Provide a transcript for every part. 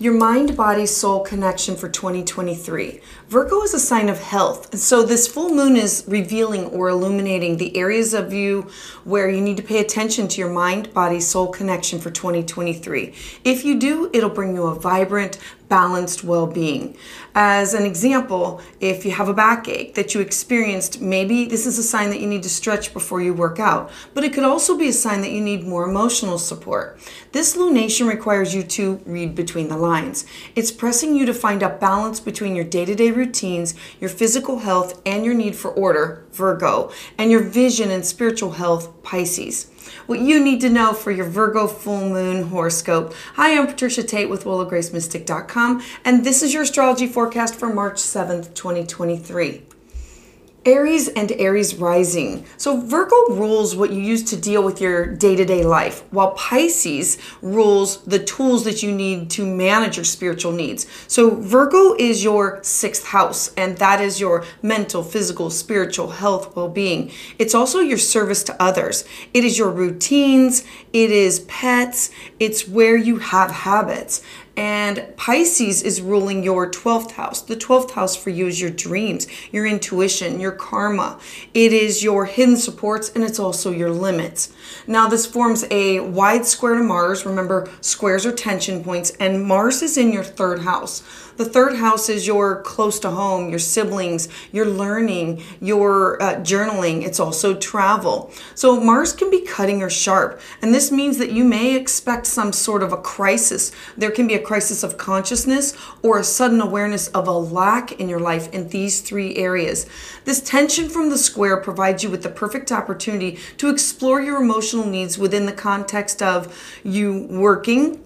your mind body soul connection for 2023. Virgo is a sign of health. And so this full moon is revealing or illuminating the areas of you where you need to pay attention to your mind body soul connection for 2023. If you do, it'll bring you a vibrant, balanced well being. As an example, if you have a backache that you experienced, maybe this is a sign that you need to stretch before you work out, but it could also be a sign that you need more emotional support. This lunation requires you to read between the lines. It's pressing you to find a balance between your day to day routines, your physical health, and your need for order, Virgo, and your vision and spiritual health, Pisces what you need to know for your Virgo full moon horoscope. Hi, I'm Patricia Tate with WillowGraceMystic.com, and this is your astrology forecast for March 7th, 2023. Aries and Aries rising. So Virgo rules what you use to deal with your day-to-day life, while Pisces rules the tools that you need to manage your spiritual needs. So Virgo is your sixth house, and that is your mental, physical, spiritual health, well-being. It's also your service to others. It is your routines, it is pets, it's where you have habits. And Pisces is ruling your 12th house. The 12th house for you is your dreams, your intuition, your karma. It is your hidden supports and it's also your limits. Now, this forms a wide square to Mars. Remember, squares are tension points, and Mars is in your third house. The third house is your close to home, your siblings, your learning, your uh, journaling. It's also travel. So Mars can be cutting or sharp. And this means that you may expect some sort of a crisis. There can be a crisis of consciousness or a sudden awareness of a lack in your life in these three areas. This tension from the square provides you with the perfect opportunity to explore your emotional needs within the context of you working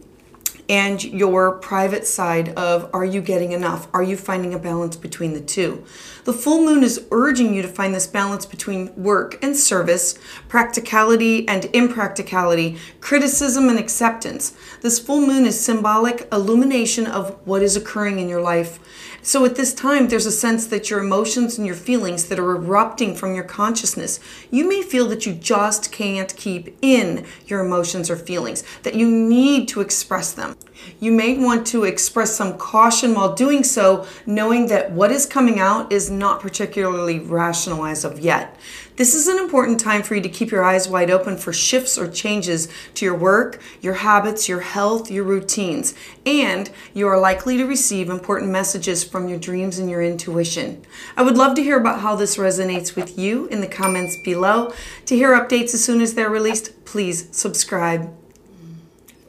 and your private side of are you getting enough? Are you finding a balance between the two? The full moon is urging you to find this balance between work and service, practicality and impracticality, criticism and acceptance. This full moon is symbolic illumination of what is occurring in your life. So at this time, there's a sense that your emotions and your feelings that are erupting from your consciousness, you may feel that you just can't keep in your emotions or feelings, that you need to express them. You may want to express some caution while doing so, knowing that what is coming out is not particularly rational as of yet. This is an important time for you to keep your eyes wide open for shifts or changes to your work, your habits, your health, your routines, and you are likely to receive important messages from your dreams and your intuition. I would love to hear about how this resonates with you in the comments below. To hear updates as soon as they're released, please subscribe.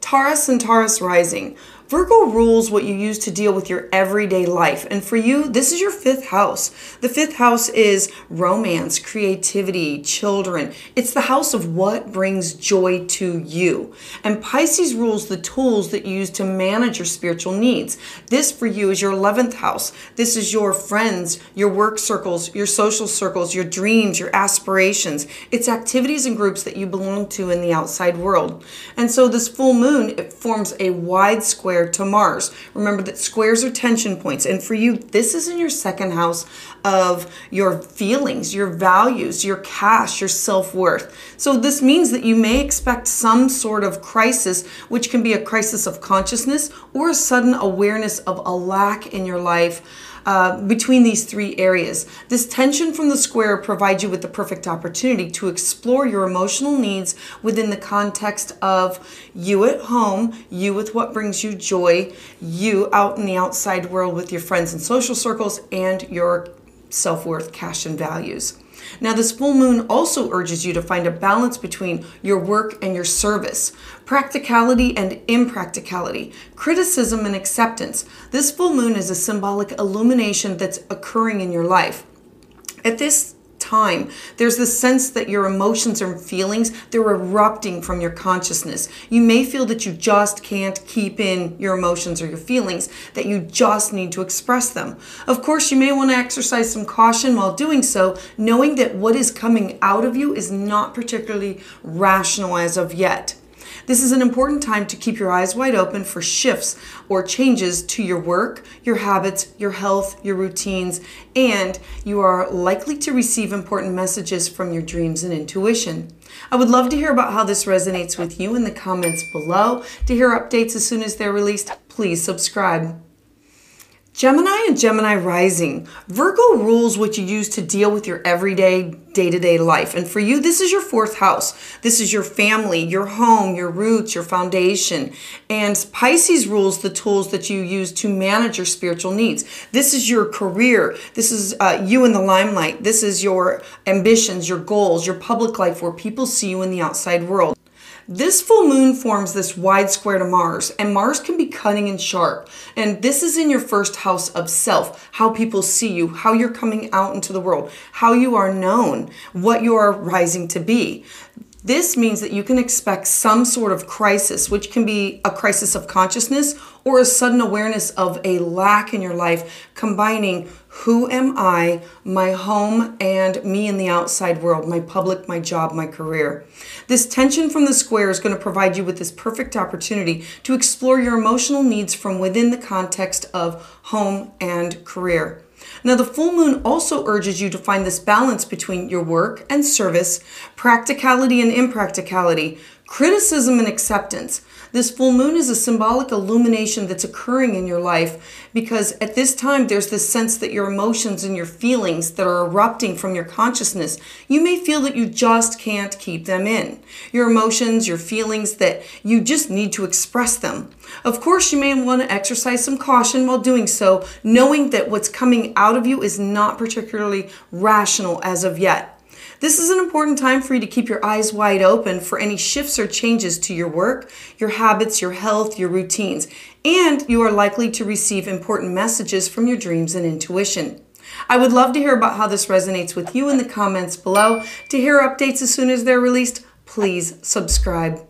Taurus and Taurus rising. Virgo rules what you use to deal with your everyday life. And for you, this is your fifth house. The fifth house is romance, creativity, children. It's the house of what brings joy to you. And Pisces rules the tools that you use to manage your spiritual needs. This for you is your 11th house. This is your friends, your work circles, your social circles, your dreams, your aspirations. It's activities and groups that you belong to in the outside world. And so this full moon, it forms a wide square square to Mars. Remember that squares are tension points. And for you, this is in your second house of your feelings, your values, your cash, your self worth. So this means that you may expect some sort of crisis, which can be a crisis of consciousness or a sudden awareness of a lack in your life uh, between these three areas. This tension from the square provides you with the perfect opportunity to explore your emotional needs within the context of you at home, you with what brings you joy, you out in the outside world with your friends and social circles, and your self worth, cash, and values. Now, this full moon also urges you to find a balance between your work and your service, practicality and impracticality, criticism and acceptance. This full moon is a symbolic illumination that's occurring in your life. At this time. There's the sense that your emotions and feelings, they're erupting from your consciousness. You may feel that you just can't keep in your emotions or your feelings, that you just need to express them. Of course, you may want to exercise some caution while doing so, knowing that what is coming out of you is not particularly rational as of yet. This is an important time to keep your eyes wide open for shifts or changes to your work, your habits, your health, your routines, and you are likely to receive important messages from your dreams and intuition. I would love to hear about how this resonates with you in the comments below. To hear updates as soon as they're released, please subscribe. Gemini and Gemini rising. Virgo rules what you use to deal with your everyday, day to day life. And for you, this is your fourth house. This is your family, your home, your roots, your foundation. And Pisces rules the tools that you use to manage your spiritual needs. This is your career. This is uh, you in the limelight. This is your ambitions, your goals, your public life where people see you in the outside world. This full moon forms this wide square to Mars, and Mars can be cutting and sharp. And this is in your first house of self, how people see you, how you're coming out into the world, how you are known, what you are rising to be. This means that you can expect some sort of crisis, which can be a crisis of consciousness or a sudden awareness of a lack in your life, combining who am I, my home, and me in the outside world, my public, my job, my career. This tension from the square is going to provide you with this perfect opportunity to explore your emotional needs from within the context of home and career. Now, the full moon also urges you to find this balance between your work and service, practicality and impracticality, criticism and acceptance. This full moon is a symbolic illumination that's occurring in your life because at this time there's this sense that your emotions and your feelings that are erupting from your consciousness, you may feel that you just can't keep them in. Your emotions, your feelings that you just need to express them. Of course, you may want to exercise some caution while doing so, knowing that what's coming out of you is not particularly rational as of yet. This is an important time for you to keep your eyes wide open for any shifts or changes to your work, your habits, your health, your routines, and you are likely to receive important messages from your dreams and intuition. I would love to hear about how this resonates with you in the comments below. To hear updates as soon as they're released, please subscribe.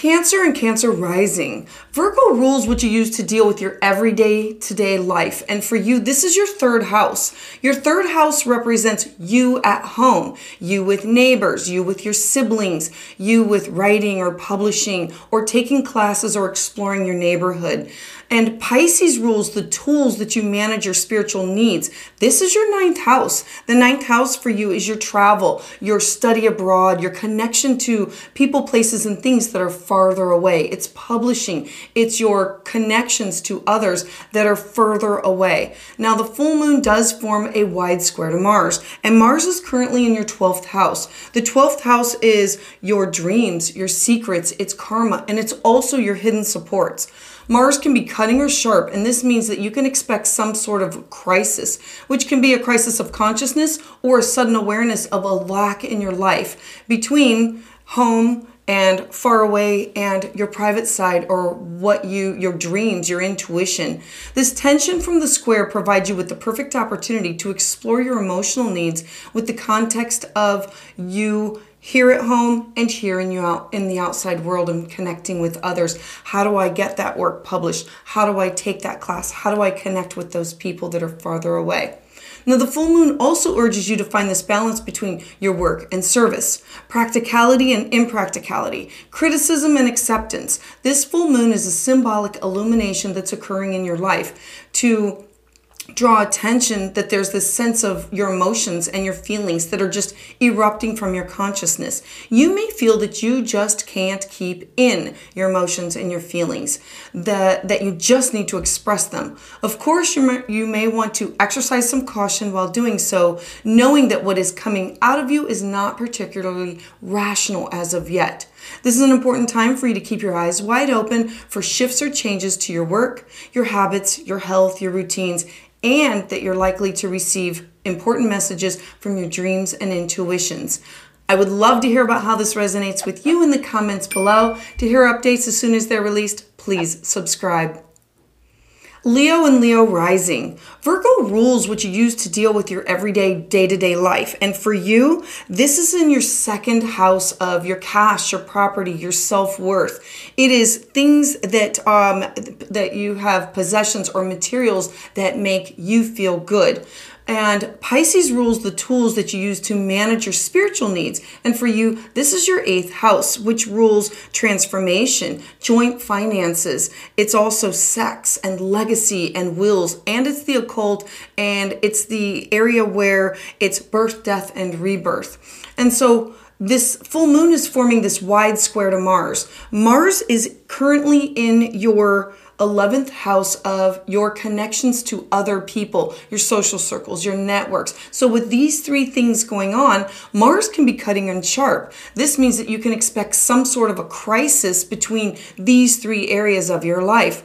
Cancer and Cancer rising. Virgo rules what you use to deal with your everyday today life. And for you, this is your third house. Your third house represents you at home, you with neighbors, you with your siblings, you with writing or publishing or taking classes or exploring your neighborhood. And Pisces rules the tools that you manage your spiritual needs. This is your ninth house. The ninth house for you is your travel, your study abroad, your connection to people, places, and things that are farther away. It's publishing, it's your connections to others that are further away. Now, the full moon does form a wide square to Mars, and Mars is currently in your 12th house. The 12th house is your dreams, your secrets, it's karma, and it's also your hidden supports. Mars can be cutting or sharp, and this means that you can expect some sort of crisis, which can be a crisis of consciousness or a sudden awareness of a lack in your life between home and far away and your private side or what you your dreams your intuition. This tension from the square provides you with the perfect opportunity to explore your emotional needs with the context of you here at home and here in you out in the outside world and connecting with others. How do i get that work published? How do i take that class? How do i connect with those people that are farther away now, the full moon also urges you to find this balance between your work and service, practicality and impracticality, criticism and acceptance. This full moon is a symbolic illumination that's occurring in your life to draw attention that there's this sense of your emotions and your feelings that are just erupting from your consciousness. You may feel that you just can't keep in your emotions and your feelings, that, that you just need to express them. Of course, you may, you may want to exercise some caution while doing so, knowing that what is coming out of you is not particularly rational as of yet. This is an important time for you to keep your eyes wide open for shifts or changes to your work, your habits, your health, your routines, and that you're likely to receive important messages from your dreams and intuitions. I would love to hear about how this resonates with you in the comments below. To hear updates as soon as they're released, please subscribe. Leo and Leo rising. Virgo rules what you use to deal with your everyday day to day life. And for you, this is in your second house of your cash, your property, your self worth. It is things that, um, that you have possessions or materials that make you feel good. And Pisces rules the tools that you use to manage your spiritual needs. And for you, this is your eighth house, which rules transformation, joint finances. It's also sex and legacy and wills, and it's the occult, and it's the area where it's birth, death, and rebirth. And so, this full moon is forming this wide square to Mars. Mars is currently in your 11th house of your connections to other people, your social circles, your networks. So, with these three things going on, Mars can be cutting and sharp. This means that you can expect some sort of a crisis between these three areas of your life.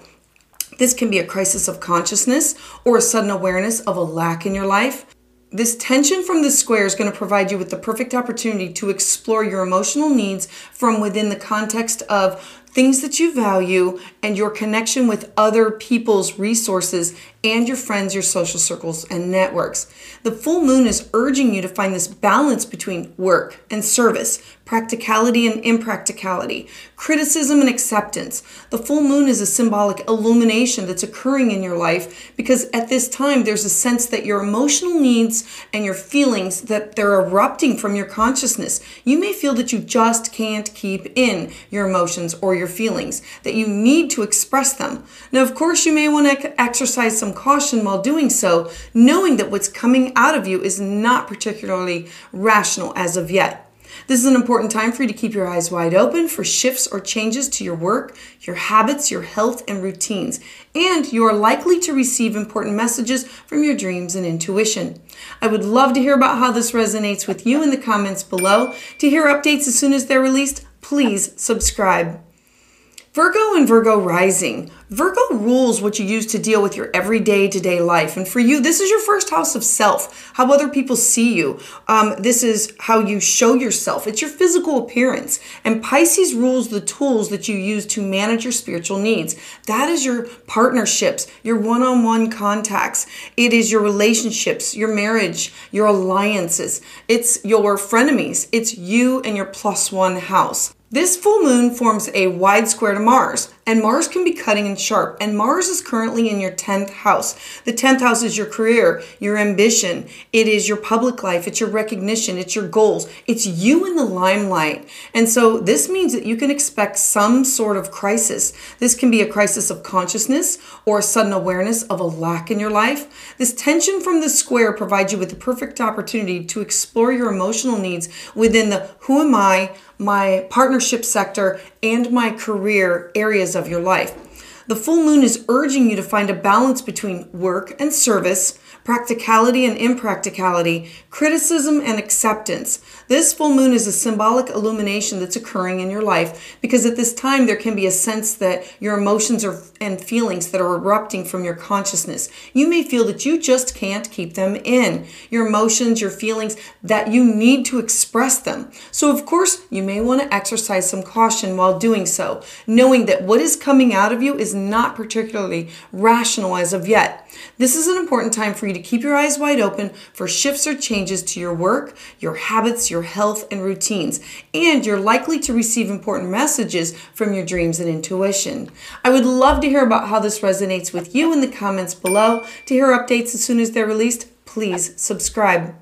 This can be a crisis of consciousness or a sudden awareness of a lack in your life. This tension from the square is going to provide you with the perfect opportunity to explore your emotional needs from within the context of things that you value, and your connection with other people's resources and your friends, your social circles, and networks. The full moon is urging you to find this balance between work and service, practicality and impracticality, criticism and acceptance. The full moon is a symbolic illumination that's occurring in your life because at this time there's a sense that your emotional needs and your feelings that they're erupting from your consciousness. You may feel that you just can't keep in your emotions or your feelings, that you need to express them. Now, of course, you may want to exercise some caution while doing so, knowing that what's coming out of you is not particularly rational as of yet. This is an important time for you to keep your eyes wide open for shifts or changes to your work, your habits, your health, and routines. And you are likely to receive important messages from your dreams and intuition. I would love to hear about how this resonates with you in the comments below. To hear updates as soon as they're released, please subscribe. Virgo and Virgo rising. Virgo rules what you use to deal with your everyday to day life. And for you, this is your first house of self, how other people see you. Um, this is how you show yourself. It's your physical appearance. And Pisces rules the tools that you use to manage your spiritual needs. That is your partnerships, your one on one contacts. It is your relationships, your marriage, your alliances. It's your frenemies. It's you and your plus one house. This full moon forms a wide square to Mars, and Mars can be cutting and sharp, and Mars is currently in your 10th house. The 10th house is your career, your ambition, it is your public life, it's your recognition, it's your goals, it's you in the limelight. And so this means that you can expect some sort of crisis. This can be a crisis of consciousness or a sudden awareness of a lack in your life. This tension from the square provides you with the perfect opportunity to explore your emotional needs within the who am I, my partnership sector, and my career areas of your life. The full moon is urging you to find a balance between work and service, practicality and impracticality, criticism and acceptance. This full moon is a symbolic illumination that's occurring in your life because at this time there can be a sense that your emotions are, and feelings that are erupting from your consciousness. You may feel that you just can't keep them in. Your emotions, your feelings, that you need to express them. So, of course, you may want to exercise some caution while doing so, knowing that what is coming out of you is not particularly rational as of yet. This is an important time for you to keep your eyes wide open for shifts or changes to your work, your habits, your health, and routines. And you're likely to receive important messages from your dreams and intuition. I would love to hear about how this resonates with you in the comments below. To hear updates as soon as they're released, please subscribe.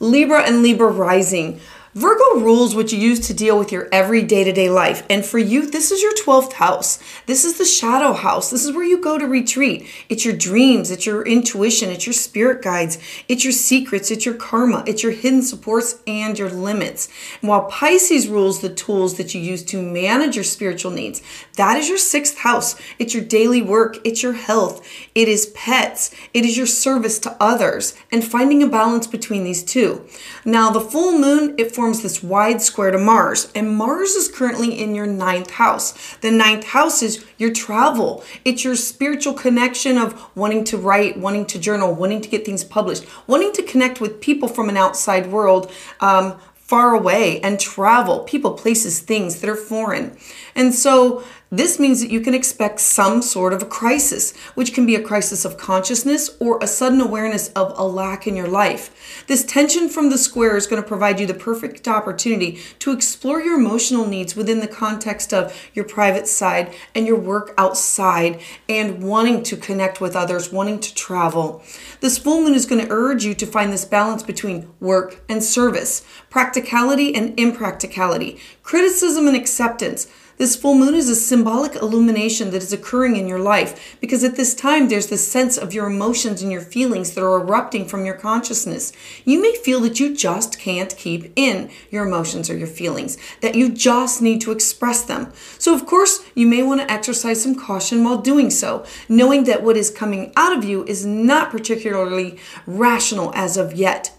Libra and Libra rising. Virgo rules what you use to deal with your every day to day life. And for you, this is your 12th house. This is the shadow house. This is where you go to retreat. It's your dreams, it's your intuition, it's your spirit guides, it's your secrets, it's your karma, it's your hidden supports and your limits. And while Pisces rules the tools that you use to manage your spiritual needs, that is your sixth house. It's your daily work, it's your health, it is pets, it is your service to others, and finding a balance between these two. Now, the full moon, it forms forms this wide square to Mars, and Mars is currently in your ninth house. The ninth house is your travel, it's your spiritual connection of wanting to write, wanting to journal, wanting to get things published, wanting to connect with people from an outside world. Um, far away and travel people, places, things that are foreign. And so this means that you can expect some sort of a crisis, which can be a crisis of consciousness or a sudden awareness of a lack in your life. This tension from the square is going to provide you the perfect opportunity to explore your emotional needs within the context of your private side and your work outside and wanting to connect with others, wanting to travel. This full moon is going to urge you to find this balance between work and service, practicality and impracticality, criticism and acceptance. This full moon is a symbolic illumination that is occurring in your life because at this time there's this sense of your emotions and your feelings that are erupting from your consciousness. You may feel that you just can't keep in your emotions or your feelings, that you just need to express them. So, of course, you may want to exercise some caution while doing so, knowing that what is coming out of you is not particularly rational as of yet.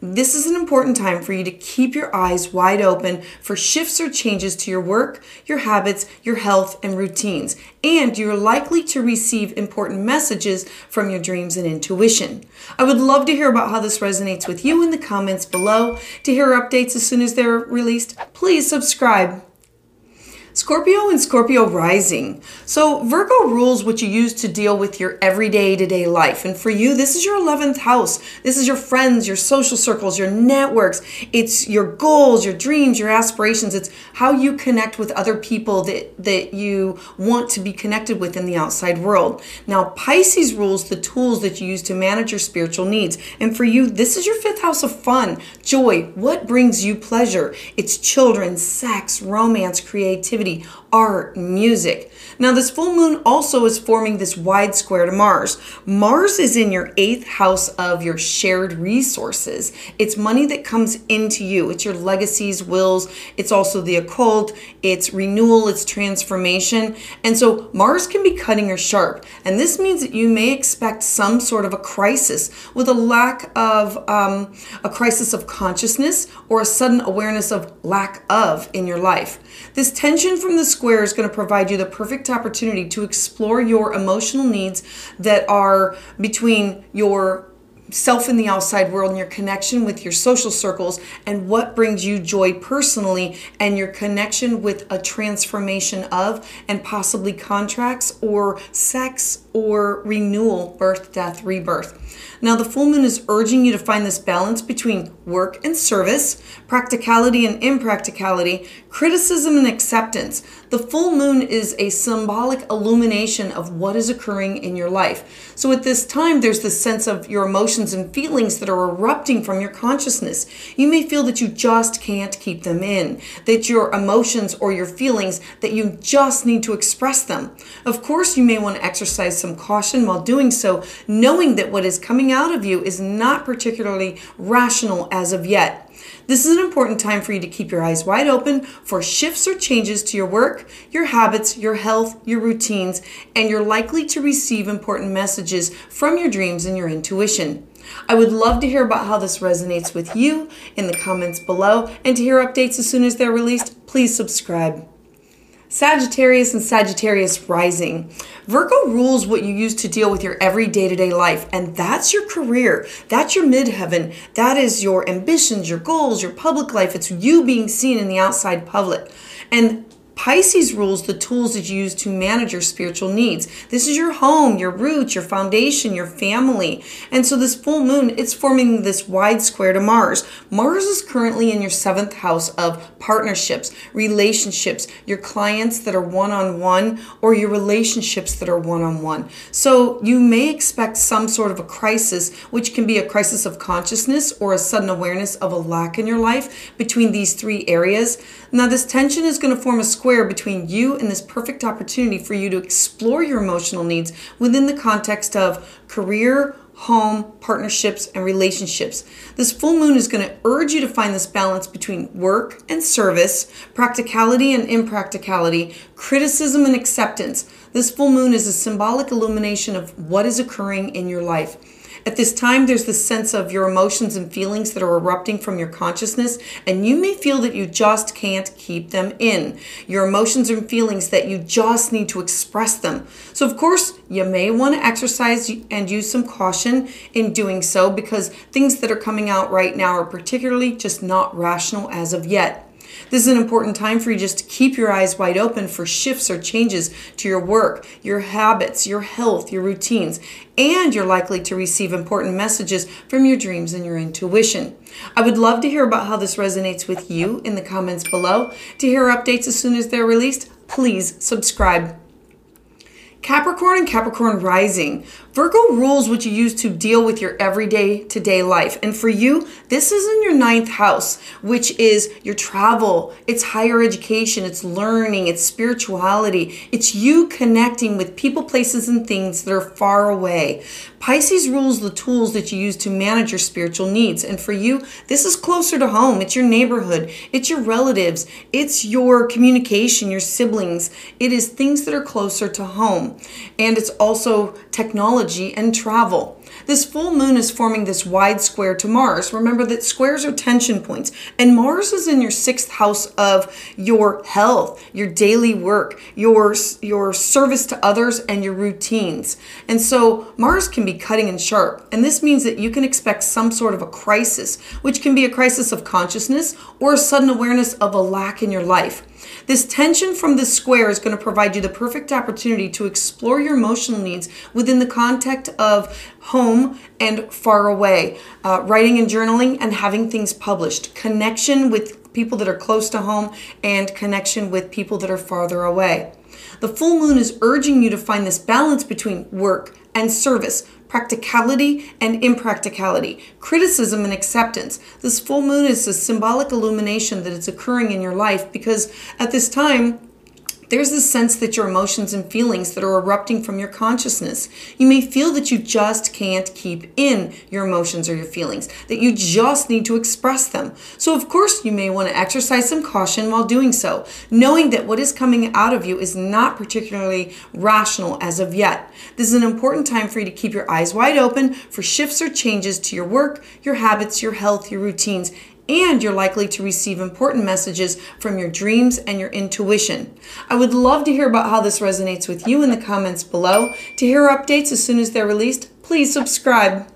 This is an important time for you to keep your eyes wide open for shifts or changes to your work, your habits, your health, and routines. And you're likely to receive important messages from your dreams and intuition. I would love to hear about how this resonates with you in the comments below. To hear updates as soon as they're released, please subscribe. Scorpio and Scorpio rising. So, Virgo rules what you use to deal with your everyday to day life. And for you, this is your 11th house. This is your friends, your social circles, your networks. It's your goals, your dreams, your aspirations. It's how you connect with other people that, that you want to be connected with in the outside world. Now, Pisces rules the tools that you use to manage your spiritual needs. And for you, this is your fifth house of fun, joy. What brings you pleasure? It's children, sex, romance, creativity art, music. Now, this full moon also is forming this wide square to Mars. Mars is in your eighth house of your shared resources. It's money that comes into you, it's your legacies, wills, it's also the occult, it's renewal, it's transformation. And so, Mars can be cutting or sharp. And this means that you may expect some sort of a crisis with a lack of um, a crisis of consciousness or a sudden awareness of lack of in your life. This tension from the square is going to provide you the perfect opportunity to explore your emotional needs that are between your self in the outside world and your connection with your social circles and what brings you joy personally and your connection with a transformation of and possibly contracts or sex or renewal, birth, death, rebirth. Now, the full moon is urging you to find this balance between work and service, practicality and impracticality, criticism and acceptance. The full moon is a symbolic illumination of what is occurring in your life. So, at this time, there's this sense of your emotions and feelings that are erupting from your consciousness. You may feel that you just can't keep them in, that your emotions or your feelings, that you just need to express them. Of course, you may want to exercise some caution while doing so, knowing that what is coming out of you is not particularly rational as of yet. This is an important time for you to keep your eyes wide open for shifts or changes to your work, your habits, your health, your routines, and you're likely to receive important messages from your dreams and your intuition. I would love to hear about how this resonates with you in the comments below, and to hear updates as soon as they're released, please subscribe. Sagittarius and Sagittarius rising. Virgo rules what you use to deal with your every day to day life, and that's your career. That's your midheaven. That is your ambitions, your goals, your public life. It's you being seen in the outside public. And Pisces rules the tools that you use to manage your spiritual needs. This is your home, your roots, your foundation, your family. And so this full moon, it's forming this wide square to Mars. Mars is currently in your seventh house of partnerships, relationships, your clients that are one on one, or your relationships that are one on one. So you may expect some sort of a crisis, which can be a crisis of consciousness or a sudden awareness of a lack in your life between these three areas. Now, this tension is going to form a square square between you and this perfect opportunity for you to explore your emotional needs within the context of career, home, partnerships, and relationships. This full moon is going to urge you to find this balance between work and service, practicality and impracticality, criticism and acceptance. This full moon is a symbolic illumination of what is occurring in your life. At this time, there's the sense of your emotions and feelings that are erupting from your consciousness, and you may feel that you just can't keep them in. Your emotions and feelings that you just need to express them. So, of course, you may want to exercise and use some caution in doing so because things that are coming out right now are particularly just not rational as of yet. This is an important time for you just to keep your eyes wide open for shifts or changes to your work, your habits, your health, your routines, and you're likely to receive important messages from your dreams and your intuition. I would love to hear about how this resonates with you in the comments below. To hear updates as soon as they're released, please subscribe. Capricorn and Capricorn rising. Virgo rules what you use to deal with your everyday to day life. And for you, this is in your ninth house, which is your travel, it's higher education, it's learning, it's spirituality, it's you connecting with people, places, and things that are far away. Pisces rules the tools that you use to manage your spiritual needs. And for you, this is closer to home. It's your neighborhood, it's your relatives, it's your communication, your siblings. It is things that are closer to home. And it's also technology and travel. This full moon is forming this wide square to Mars. Remember that squares are tension points, and Mars is in your sixth house of your health, your daily work, your, your service to others, and your routines. And so Mars can be cutting and sharp, and this means that you can expect some sort of a crisis, which can be a crisis of consciousness or a sudden awareness of a lack in your life. This tension from the square is going to provide you the perfect opportunity to explore your emotional needs within the context of home and far away, uh, writing and journaling and having things published, connection with people that are close to home, and connection with people that are farther away. The full moon is urging you to find this balance between work and service, practicality and impracticality, criticism and acceptance. This full moon is a symbolic illumination that is occurring in your life because at this time, there's this sense that your emotions and feelings that are erupting from your consciousness. You may feel that you just can't keep in your emotions or your feelings, that you just need to express them. So, of course, you may want to exercise some caution while doing so, knowing that what is coming out of you is not particularly rational as of yet. This is an important time for you to keep your eyes wide open for shifts or changes to your work, your habits, your health, your routines, and you're likely to receive important messages from your dreams and your intuition. I would love to hear about how this resonates with you in the comments below. To hear updates as soon as they're released, please subscribe.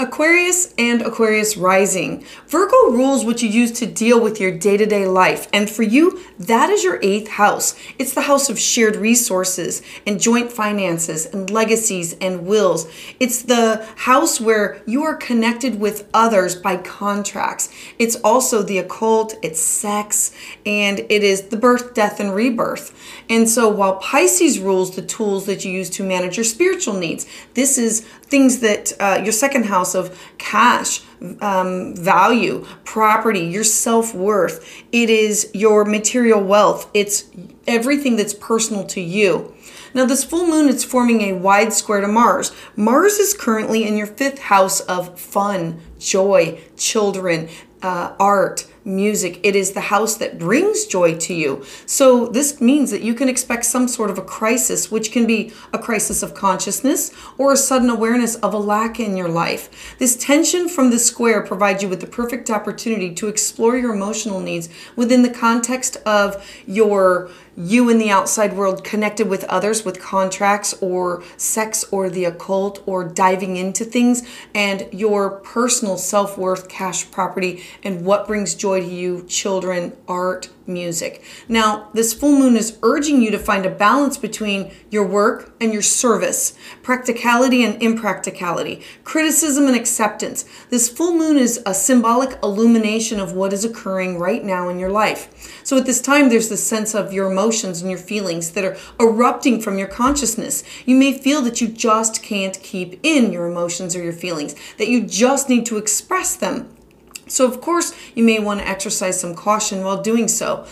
Aquarius and Aquarius rising. Virgo rules what you use to deal with your day to day life. And for you, that is your eighth house. It's the house of shared resources and joint finances and legacies and wills. It's the house where you are connected with others by contracts. It's also the occult, it's sex, and it is the birth, death, and rebirth. And so while Pisces rules the tools that you use to manage your spiritual needs, this is things that uh, your second house of cash, um, value, property, your self worth. It is your material wealth. It's everything that's personal to you. Now, this full moon is forming a wide square to Mars. Mars is currently in your fifth house of fun, joy, children, uh, art, music. It is the house that brings joy to you. So this means that you can expect some sort of a crisis, which can be a crisis of consciousness or a sudden awareness of a lack in your life. This tension from the square provides you with the perfect opportunity to explore your emotional needs within the context of your you in the outside world connected with others with contracts or sex or the occult or diving into things and your personal self-worth cash property and what brings joy to you children art music. Now, this full moon is urging you to find a balance between your work and your service, practicality and impracticality, criticism and acceptance. This full moon is a symbolic illumination of what is occurring right now in your life. So at this time, there's this sense of your emotions and your feelings that are erupting from your consciousness. You may feel that you just can't keep in your emotions or your feelings, that you just need to express them. So, of course, you may want to exercise some caution while doing so,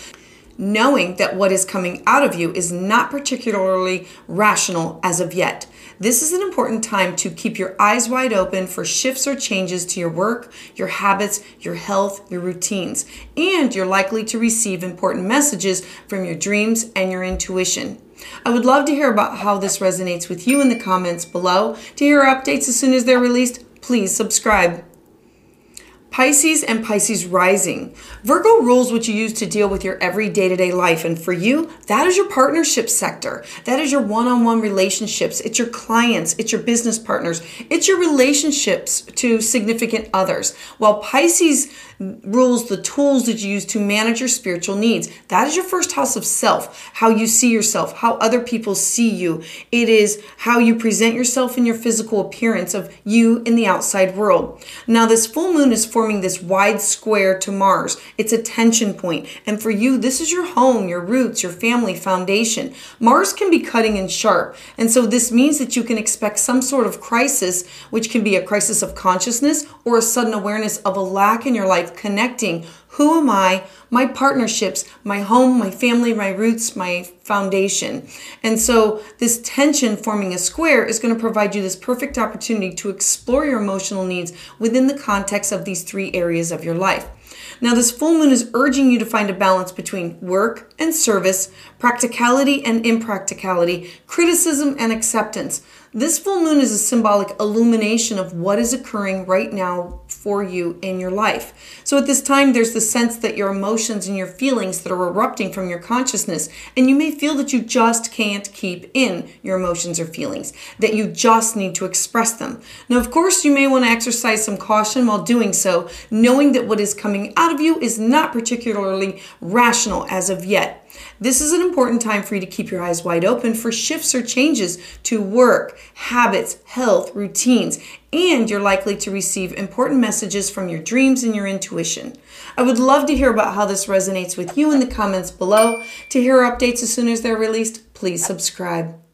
knowing that what is coming out of you is not particularly rational as of yet. This is an important time to keep your eyes wide open for shifts or changes to your work, your habits, your health, your routines, and you're likely to receive important messages from your dreams and your intuition. I would love to hear about how this resonates with you in the comments below. To hear updates as soon as they're released, please subscribe. Pisces and Pisces rising. Virgo rules what you use to deal with your every day to day life. And for you, that is your partnership sector. That is your one on one relationships. It's your clients. It's your business partners. It's your relationships to significant others. While Pisces rules the tools that you use to manage your spiritual needs. That is your first house of self, how you see yourself, how other people see you. It is how you present yourself in your physical appearance of you in the outside world. Now, this full moon is forming forming this wide square to Mars. It's a tension point. And for you, this is your home, your roots, your family foundation. Mars can be cutting and sharp. And so this means that you can expect some sort of crisis, which can be a crisis of consciousness or a sudden awareness of a lack in your life connecting who am I? My partnerships, my home, my family, my roots, my foundation. And so, this tension forming a square is going to provide you this perfect opportunity to explore your emotional needs within the context of these three areas of your life. Now, this full moon is urging you to find a balance between work and service, practicality and impracticality, criticism and acceptance. This full moon is a symbolic illumination of what is occurring right now for you in your life. So at this time, there's the sense that your emotions and your feelings that are erupting from your consciousness, and you may feel that you just can't keep in your emotions or feelings, that you just need to express them. Now, of course, you may want to exercise some caution while doing so, knowing that what is coming out of you is not particularly rational as of yet. This is an important time for you to keep your eyes wide open for shifts or changes to work, habits, health, routines, and you're likely to receive important messages from your dreams and your intuition. I would love to hear about how this resonates with you in the comments below. To hear updates as soon as they're released, please subscribe.